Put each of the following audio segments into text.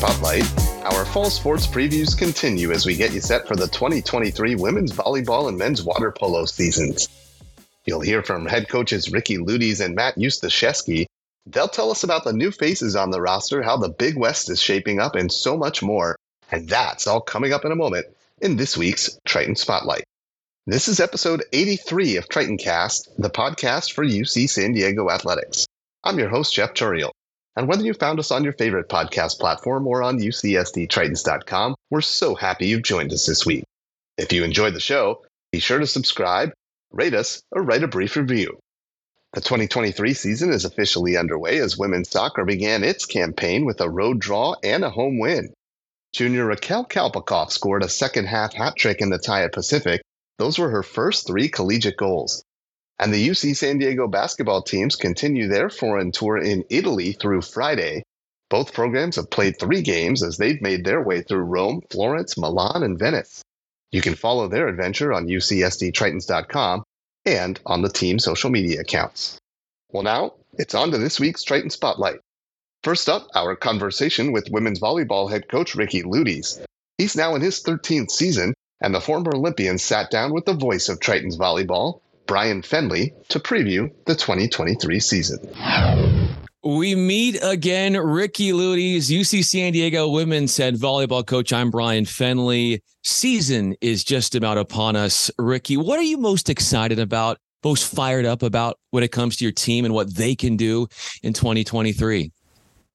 Spotlight, our fall sports previews continue as we get you set for the 2023 women's volleyball and men's water polo seasons. You'll hear from head coaches Ricci Luyties and Matt Ustaszewski. They'll tell us about the new faces on the roster, how the Big West is shaping up, and so much more. And that's all coming up in a moment in this week's Triton Spotlight. This is episode 83 of Triton Cast, the podcast for UC San Diego Athletics. I'm your host, Jeff Turiel. And whether you found us on your favorite podcast platform or on UCSDTritons.com, we're so happy you've joined us this week. If you enjoyed the show, be sure to subscribe, rate us, or write a brief review. The 2023 season is officially underway as women's soccer began its campaign with a road draw and a home win. Junior Raquel Kalpakoff scored a second half hat trick in the tie at Pacific. Those were her first three collegiate goals. And the UC San Diego basketball teams continue their foreign tour in Italy through Friday. Both programs have played three games as they've made their way through Rome, Florence, Milan, and Venice. You can follow their adventure on UCSDTritons.com and on the team's social media accounts. Well, now it's on to this week's Triton Spotlight. First up, our conversation with women's volleyball head coach Ricci Luyties. He's now in his 13th season, and the former Olympian sat down with the voice of Triton's volleyball, Brian Fenley to preview the 2023 season. We meet again, Ricci Luyties, UC San Diego women's head volleyball coach. I'm Brian Fenley. Season is just about upon us. Ricci, what are you most excited about, most fired up about when it comes to your team and what they can do in 2023?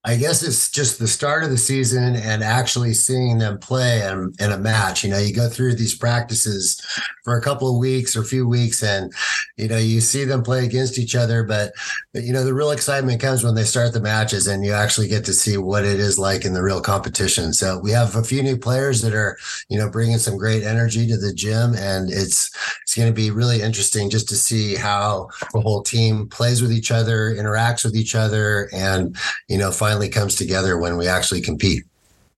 I guess it's just the start of the season and actually seeing them play in, in, a match. You know, you go through these practices for a couple of weeks or a few weeks, and you know you see them play against each other. But you know the real excitement comes when they start the matches, and you actually get to see what it is like in the real competition. So we have a few new players that are you know bringing some great energy to the gym, and it's it's going to be really interesting just to see how the whole team plays with each other, interacts with each other, and you know finally finally comes together when we actually compete.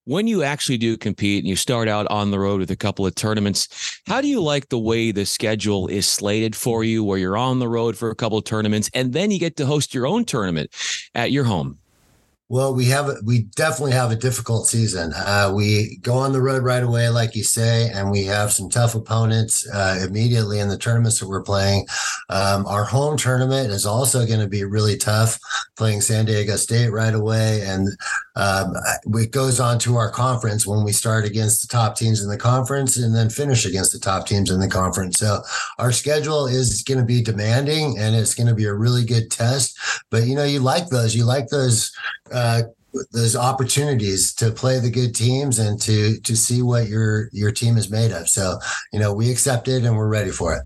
When you actually do compete and you start out on the road with a couple of tournaments, how do you like the way the schedule is slated for you, where you're on the road for a couple of tournaments and then you get to host your own tournament at your home? Well, we have we definitely have a difficult season. Uh, we go on the road right away, like you say, and we have some tough opponents uh, immediately in the tournaments that we're playing. Um, our home tournament is also going to be really tough, playing San Diego State right away, and um, it goes on to our conference when we start against the top teams in the conference and then finish against the top teams in the conference. So our schedule is going to be demanding, and it's going to be a really good test. But you know, you like those, you like those uh, Uh, those opportunities to play the good teams and to to see what your your team is made of. So you know we accept it and we're ready for it.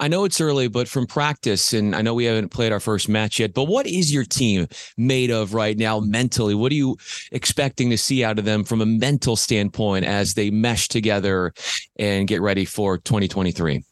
I know it's early, but from practice, and I know we haven't played our first match yet, but what is your team made of right now mentally? What are you expecting to see out of them from a mental standpoint as they mesh together and get ready for 2023?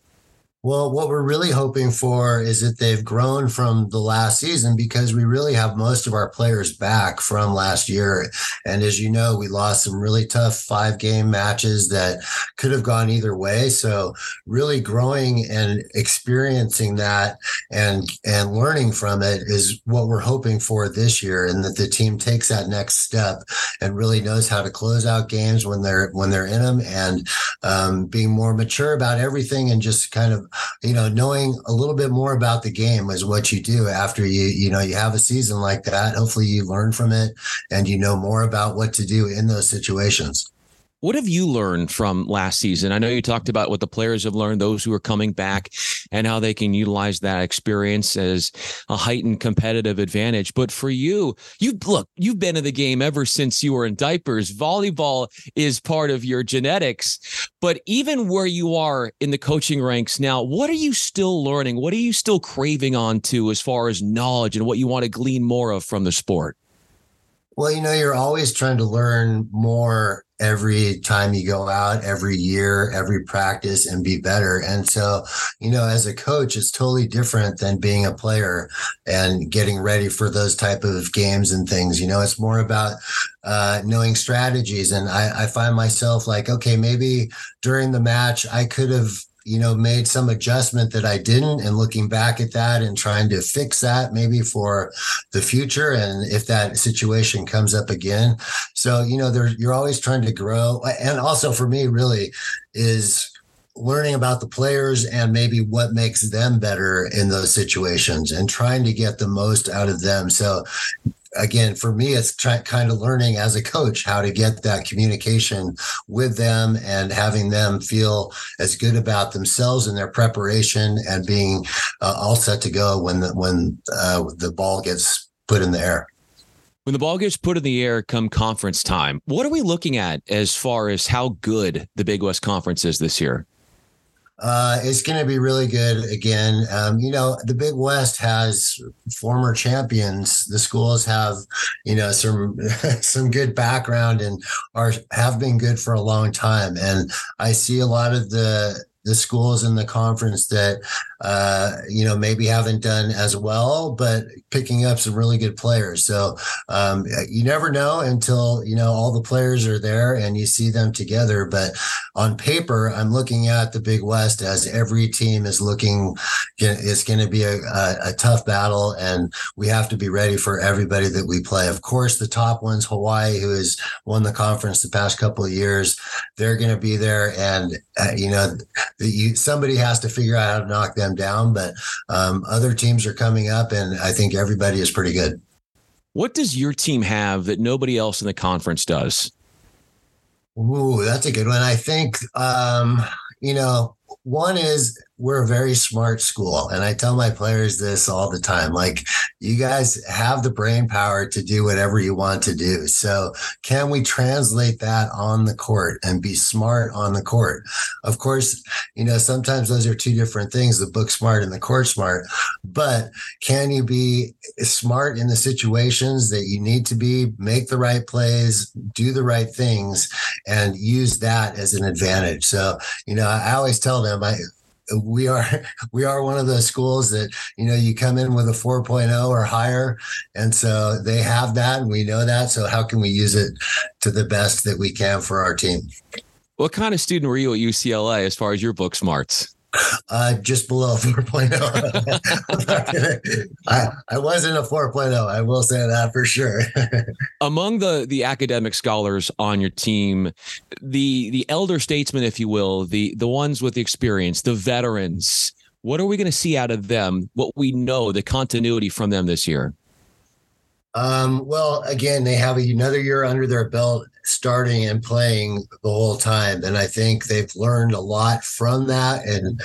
Well, what we're really hoping for is that they've grown from the last season because we really have most of our players back from last year. And as you know, we lost some really tough five game matches that could have gone either way. So really growing and experiencing that and and learning from it is what we're hoping for this year and that the team takes that next step and really knows how to close out games when they're when they're in them and um, being more mature about everything and just kind of you know, knowing a little bit more about the game is what you do after you, you know, you have a season like that. Hopefully you learn from it and you know more about what to do in those situations. What have you learned from last season? I know you talked about what the players have learned, those who are coming back, and how they can utilize that experience as a heightened competitive advantage. But for you, you look, you've been in the game ever since you were in diapers. Volleyball is part of your genetics. But even where you are in the coaching ranks now, what are you still learning? What are you still craving on to as far as knowledge and what you want to glean more of from the sport? Well, you know, you're always trying to learn more every time you go out, every year, every practice, and be better. And so, you know, as a coach, it's totally different than being a player and getting ready for those type of games and things. You know, it's more about uh, knowing strategies. And I, I find myself like, okay, maybe during the match, I could have you know, made some adjustment that I didn't, and looking back at that and trying to fix that maybe for the future, and if that situation comes up again. So, you know, there you're always trying to grow, and also for me, really, is learning about the players and maybe what makes them better in those situations and trying to get the most out of them. So again, for me, it's kind of learning as a coach how to get that communication with them and having them feel as good about themselves and their preparation and being uh, all set to go when the, when uh, the ball gets put in the air. When the ball gets put in the air come conference time, what are we looking at as far as how good the Big West Conference is this year? Uh, it's going to be really good again. Um, you know, the Big West has former champions. The schools have, you know, some some good background and are have been good for a long time. And I see a lot of the the schools in the conference that uh, you know maybe haven't done as well, but picking up some really good players. So um, you never know until you know all the players are there and you see them together. But on paper, I'm looking at the Big West as every team is looking. It's going to be a, a, a tough battle, and we have to be ready for everybody that we play. Of course, the top ones, Hawaii, who has won the conference the past couple of years, they're going to be there, and uh, you know you, somebody has to figure out how to knock them down. But um, other teams are coming up, and I think everybody is pretty good. What does your team have that nobody else in the conference does? Ooh, that's a good one. I think, um, you know, one is we're a very smart school. And I tell my players this all the time like, you guys have the brain power to do whatever you want to do. So, can we translate that on the court and be smart on the court? Of course, you know, sometimes those are two different things the book smart and the court smart. But can you be smart in the situations that you need to be, make the right plays, do the right things, and use that as an advantage? So, you know, I always tell them, I, we are we are one of those schools that you know you come in with a 4.0 or higher and so they have that and we know that so how can we use it to the best that we can for our team? What kind of student were you at ucla as far as your book smarts uh, just below 4.0. I, I wasn't a 4.0. I will say that for sure. Among the the academic scholars on your team, the the elder statesmen, if you will, the the ones with the experience, the veterans, what are we going to see out of them? What we know, the continuity from them this year? Um, well, again, they have another year under their belt starting and playing the whole time. And I think they've learned a lot from that. And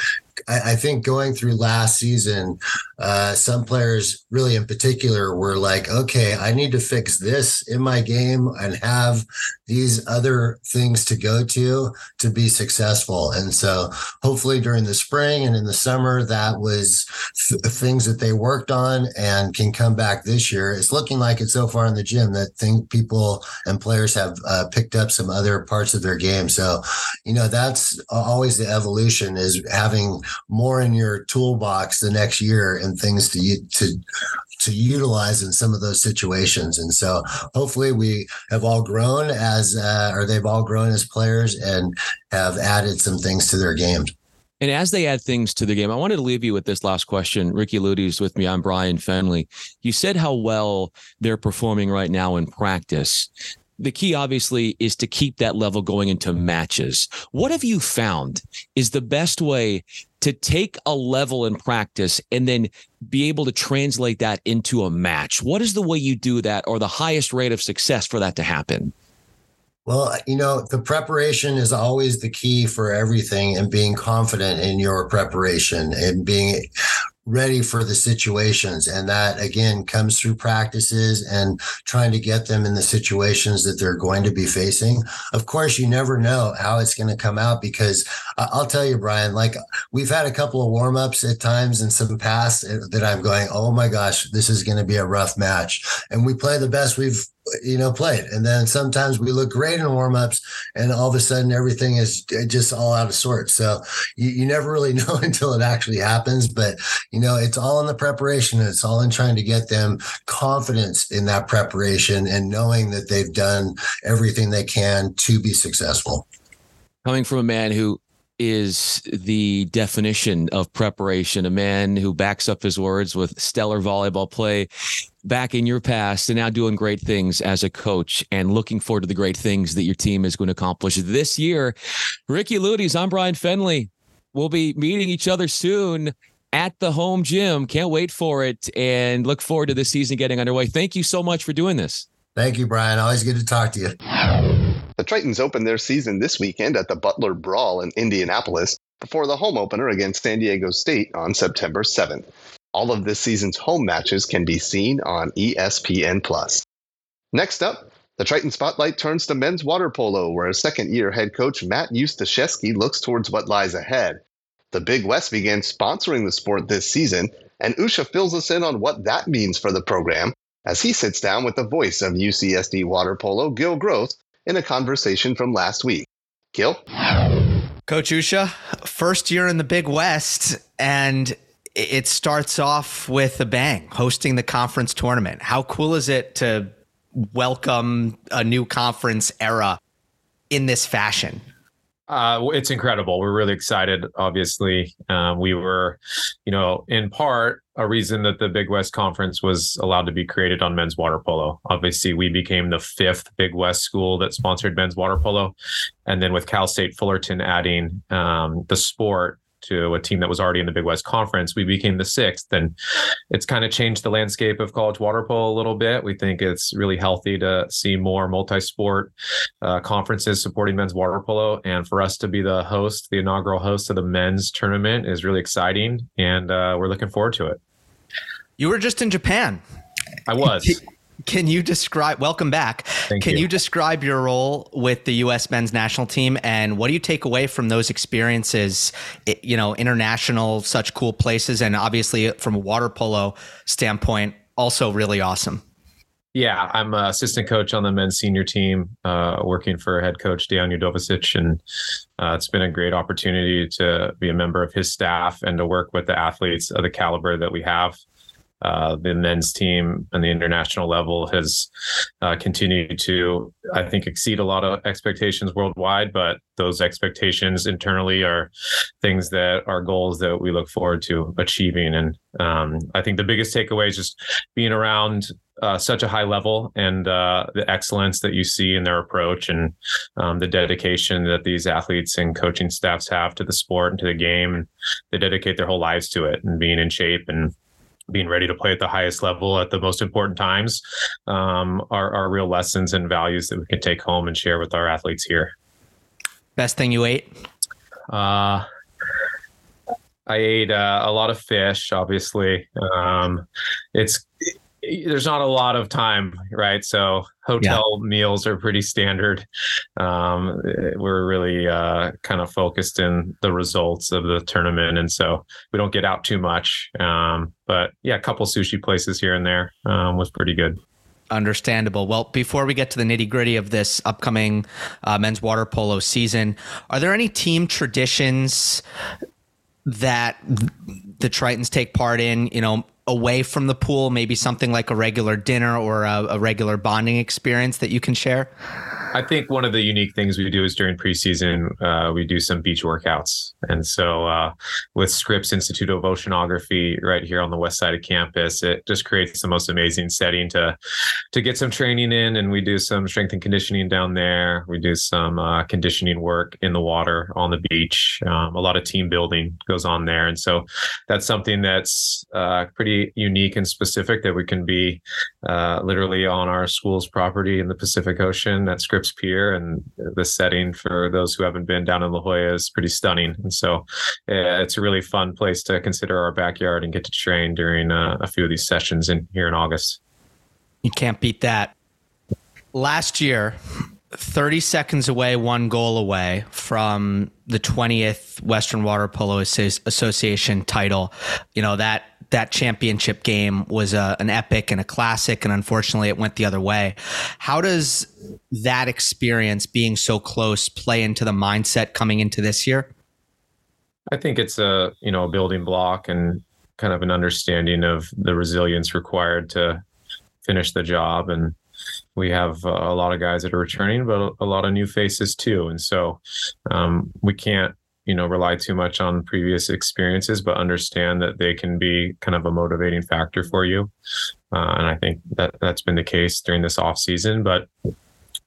I, I think going through last season, uh, some players, really in particular, were like, okay, I need to fix this in my game and have these other things to go to to be successful. And so hopefully during the spring and in the summer, that was th- things that they worked on and can come back this year. It's looking like it so far in the gym that think people and players have uh, picked up some other parts of their game. So, you know, that's always the evolution is having more in your toolbox the next year and things to to to utilize in some of those situations. And so hopefully we have all grown as uh, or they've all grown as players and have added some things to their games. And as they add things to the game, I wanted to leave you with this last question. Ricci Luyties with me. I'm Brian Fenley. You said how well they're performing right now in practice the key obviously is to keep that level going into matches. What have you found is the best way to take a level in practice and then be able to translate that into a match? What is the way you do that or the highest rate of success for that to happen? Well, you know, the preparation is always the key for everything and being confident in your preparation and being ready for the situations. And that again comes through practices and trying to get them in the situations that they're going to be facing. Of course, you never know how it's going to come out because I'll tell you, Brian, like we've had a couple of warm ups at times in some past eh, that I'm going, oh my gosh, this is going to be a rough match. And we play the best we've you know, play it. And then sometimes we look great in warmups and all of a sudden everything is eh, just all out of sorts. So you, you never really know until it actually happens. But, you know, it's all in the preparation. It's all in trying to get them confidence in that preparation and knowing that they've done everything they can to be successful. Coming from a man who is the definition of preparation. A man who backs up his words with stellar volleyball play back in your past and now doing great things as a coach and looking forward to the great things that your team is going to accomplish this year. Ricci Luyties, I'm Brian Fenley. We'll be meeting each other soon at the home gym. Can't wait for it and look forward to this season getting underway. Thank you so much for doing this. Thank you, Brian. Always good to talk to you. The Tritons open their season this weekend at the Butler Brawl in Indianapolis before the home opener against San Diego State on September 7th. All of this season's home matches can be seen on ESPN Plus. Next up, the Triton spotlight turns to men's water polo, where second year head coach Matt Ustaszewski looks towards what lies ahead. The Big West began sponsoring the sport this season, and Usha fills us in on what that means for the program as he sits down with the voice of UCSD water polo, Gil Gross, in a conversation from last week. Gil? Coach Usha, first year in the Big West, and it starts off with a bang, hosting the conference tournament. How cool is it to welcome a new conference era in this fashion? Uh, it's incredible. We're really excited. Obviously, um, we were, you know, in part a reason that the Big West Conference was allowed to be created on men's water polo. Obviously, we became the fifth Big West school that sponsored men's water polo, and then with Cal State Fullerton adding um, the sport to a team that was already in the Big West Conference, we became the sixth. And it's kind of changed the landscape of college water polo a little bit. We think it's really healthy to see more multi sport uh, conferences supporting men's water polo. And for us to be the host, the inaugural host of the men's tournament is really exciting. And uh, we're looking forward to it. You were just in Japan. I was. Can you describe? Welcome back. Thank Can you. you describe your role with the U.S. men's national team, and what do you take away from those experiences? You know, international, such cool places, and obviously from a water polo standpoint, also really awesome. Yeah, I'm an assistant coach on the men's senior team, uh, working for head coach Dejan Udovicic, and uh, it's been a great opportunity to be a member of his staff and to work with the athletes of the caliber that we have. Uh, the men's team and the international level has uh, continued to, I think, exceed a lot of expectations worldwide. But those expectations internally are things that are goals that we look forward to achieving. And um, I think the biggest takeaway is just being around uh, such a high level and uh, the excellence that you see in their approach and um, the dedication that these athletes and coaching staffs have to the sport and to the game. They dedicate their whole lives to it and being in shape and being ready to play at the highest level at the most important times um, are, are real lessons and values that we can take home and share with our athletes here. Best thing you ate? Uh, I ate uh, a lot of fish. Obviously, um, it's there's not a lot of time, right? So hotel meals are pretty standard. Um, we're really uh, kind of focused in the results of the tournament, and so we don't get out too much. Um, but yeah, a couple sushi places here and there um, was pretty good. Understandable. Well, before we get to the nitty gritty of this upcoming uh, men's water polo season, are there any team traditions that the Tritons take part in? You know, away from the pool, maybe something like a regular dinner or a, a regular bonding experience that you can share. I think one of the unique things we do is during preseason, uh, we do some beach workouts. And so uh, with Scripps Institute of Oceanography right here on the west side of campus, it just creates the most amazing setting to to get some training in. And we do some strength and conditioning down there. We do some uh, conditioning work in the water on the beach. Um, a lot of team building goes on there. And so that's something that's uh, pretty unique and specific that we can be uh, literally on our school's property in the Pacific Ocean at Scripps Pier, and the setting for those who haven't been down in La Jolla is pretty stunning. And so, yeah, it's a really fun place to consider our backyard and get to train during uh, a few of these sessions in here in August. You can't beat that. Last year, 30 seconds away, one goal away from the 20th Western Water Polo Association title. You know, that that championship game was a, an epic and a classic, and unfortunately, it went the other way. How does that experience, being so close, play into the mindset coming into this year? I think it's a you know a building block and kind of an understanding of the resilience required to finish the job and we have uh, a lot of guys that are returning but a lot of new faces too and so um, we can't you know rely too much on previous experiences, but understand that they can be kind of a motivating factor for you. Uh, and I think that that's been the case during this off season. But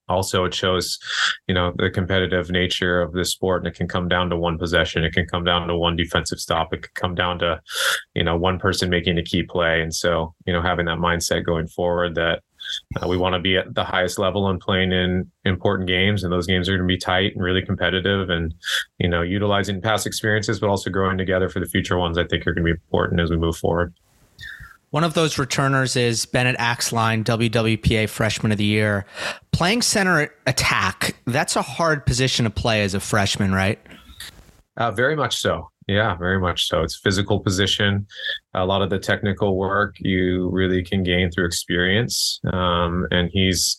also it shows you know the competitive nature of this sport and it can come down to one possession it can come down to one defensive stop it can come down to you know one person making a key play and so you know having that mindset going forward that uh, we want to be at the highest level and playing in important games, and those games are going to be tight and really competitive. And you know, utilizing past experiences, but also growing together for the future ones, I think are going to be important as we move forward. One of those returners is Bennett Axline, WWPA Freshman of the Year. Playing center attack, that's a hard position to play as a freshman, right? Uh, very much so. Yeah, very much so. It's physical position. A lot of the technical work you really can gain through experience. Um, and he's,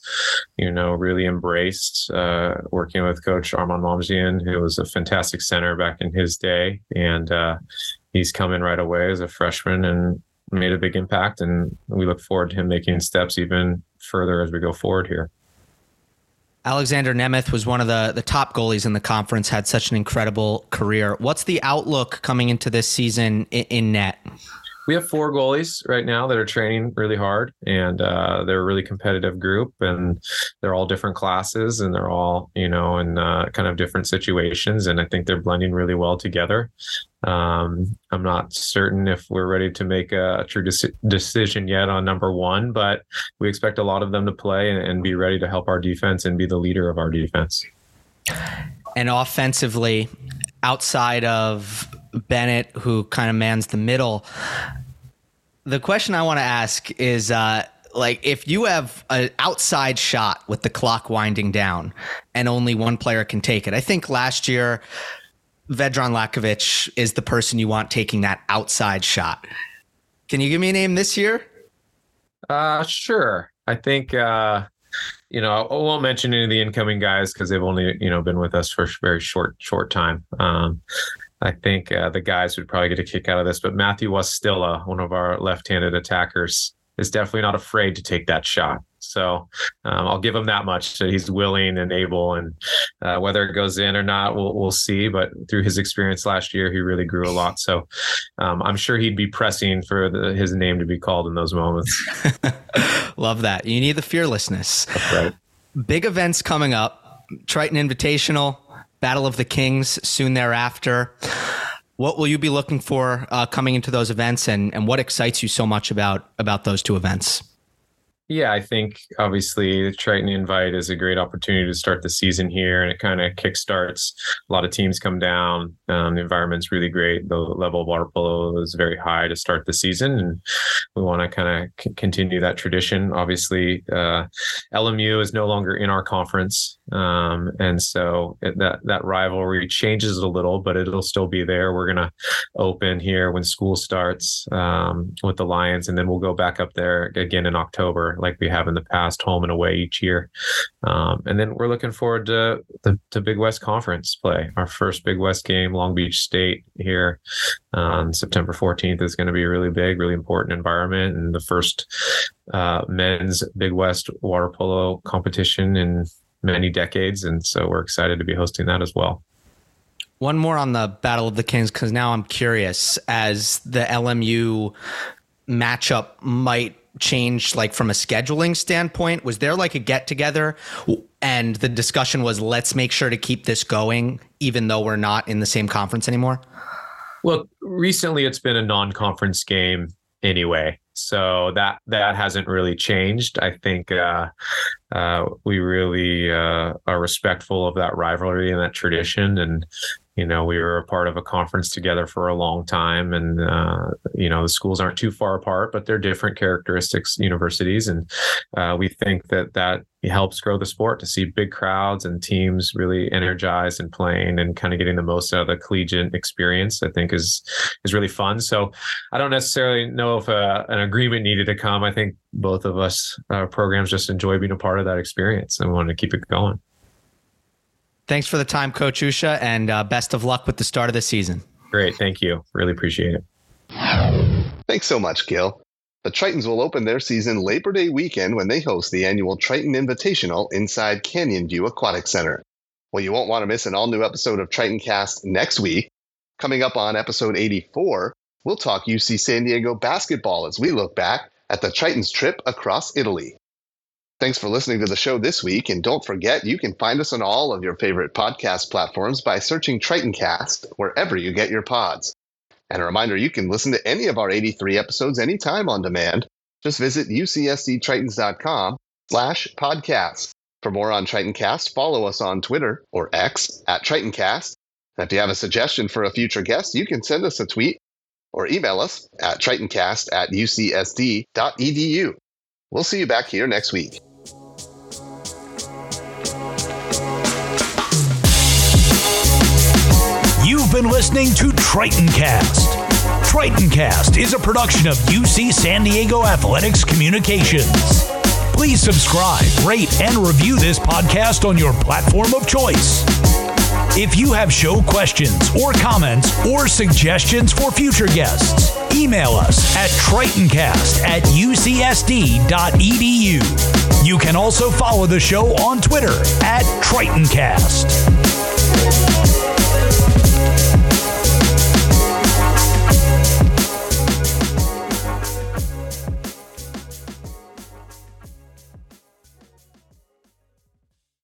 you know, really embraced uh, working with Coach Armand Momjian, who was a fantastic center back in his day. And uh, he's come in right away as a freshman and made a big impact, and we look forward to him making steps even further as we go forward here. Alexander Nemeth was one of the the top goalies in the conference. Had such an incredible career. What's the outlook coming into this season in, in net? We have four goalies right now that are training really hard and uh, they're a really competitive group and they're all different classes and they're all you know in uh, kind of different situations and i think they're blending really well together. Um, i'm not certain if we're ready to make a true de- decision yet on number one but we expect a lot of them to play and, and be ready to help our defense and be the leader of our defense. And offensively outside of Bennett, who kind of mans the middle. The question I want to ask is uh, like if you have an outside shot with the clock winding down and only one player can take it. I think last year Vedran Lakovic is the person you want taking that outside shot. Can you give me a name this year? Uh sure. I think uh you know, I won't mention any of the incoming guys because they've only, you know, been with us for a very short, short time. Um, I think uh, the guys would probably get a kick out of this, but Matthew Wastilla, one of our left-handed attackers, is definitely not afraid to take that shot. So um, I'll give him that much that he's willing and able, and uh, whether it goes in or not, we'll we'll see. But through his experience last year, he really grew a lot. So um, I'm sure he'd be pressing for the, his name to be called in those moments. Love that. You need the fearlessness. That's right. Big events coming up. Triton Invitational, Battle of the Kings soon thereafter. What will you be looking for uh, coming into those events, and and what excites you so much about about those two events? Yeah, I think obviously the Triton Invite is a great opportunity to start the season here, and it kind of kickstarts. A lot of teams come down. Um, the environment's really great. The level of water polo is very high to start the season, and we want to kind of c- continue that tradition. Obviously, uh, LMU is no longer in our conference, um, and so it, that that rivalry changes a little, but it'll still be there. We're gonna open here when school starts um, with the Lions, and then we'll go back up there again in October like we have in the past, home and away each year. Um, and then we're looking forward to the to Big West Conference play. Our first Big West game, Long Beach State here on September 14th is going to be a really big, really important environment, and the first uh, men's Big West water polo competition in many decades. And so we're excited to be hosting that as well. One more on the Battle of the Kings, because now I'm curious as the LMU matchup might change like from a scheduling standpoint? Was there like a get together and the discussion was let's make sure to keep this going even though we're not in the same conference anymore? Well recently it's been a non-conference game anyway so that that hasn't really changed. I think uh, uh, we really uh, are respectful of that rivalry and that tradition and you know we were a part of a conference together for a long time and uh, you know the schools aren't too far apart but they're different characteristics universities. And uh, we think that that helps grow the sport to see big crowds and teams really energized and playing and kind of getting the most out of the collegiate experience i think is is really fun. So i don't necessarily know if uh, an agreement needed to come. I think both of us uh, programs just enjoy being a part of that experience and want to keep it going Thanks for the time, Coach Usha, and uh, best of luck with the start of the season. Great. Thank you. Really appreciate it. Thanks so much, Gil. The Tritons will open their season Labor Day weekend when they host the annual Triton Invitational inside Canyon View Aquatic Center. Well, you won't want to miss an all new episode of Triton Cast next week. Coming up on episode 84, we'll talk UC San Diego basketball as we look back at the Tritons trip across Italy. Thanks for listening to the show this week, and don't forget you can find us on all of your favorite podcast platforms by searching Tritoncast wherever you get your pods. And a reminder, you can listen to any of our 83 episodes anytime on demand. Just visit ucsdtritons.com slash podcast. For more on Tritoncast, follow us on Twitter or X at Tritoncast. And if you have a suggestion for a future guest, you can send us a tweet or email us at tritoncast at ucsd.edu. We'll see you back here next week. You've been listening to Tritoncast. Tritoncast is a production of UC San Diego Athletics Communications. Please subscribe, rate, and review this podcast on your platform of choice. If you have show questions or comments or suggestions for future guests, email us at tritoncast at ucsd.edu. You can also follow the show on Twitter at Tritoncast.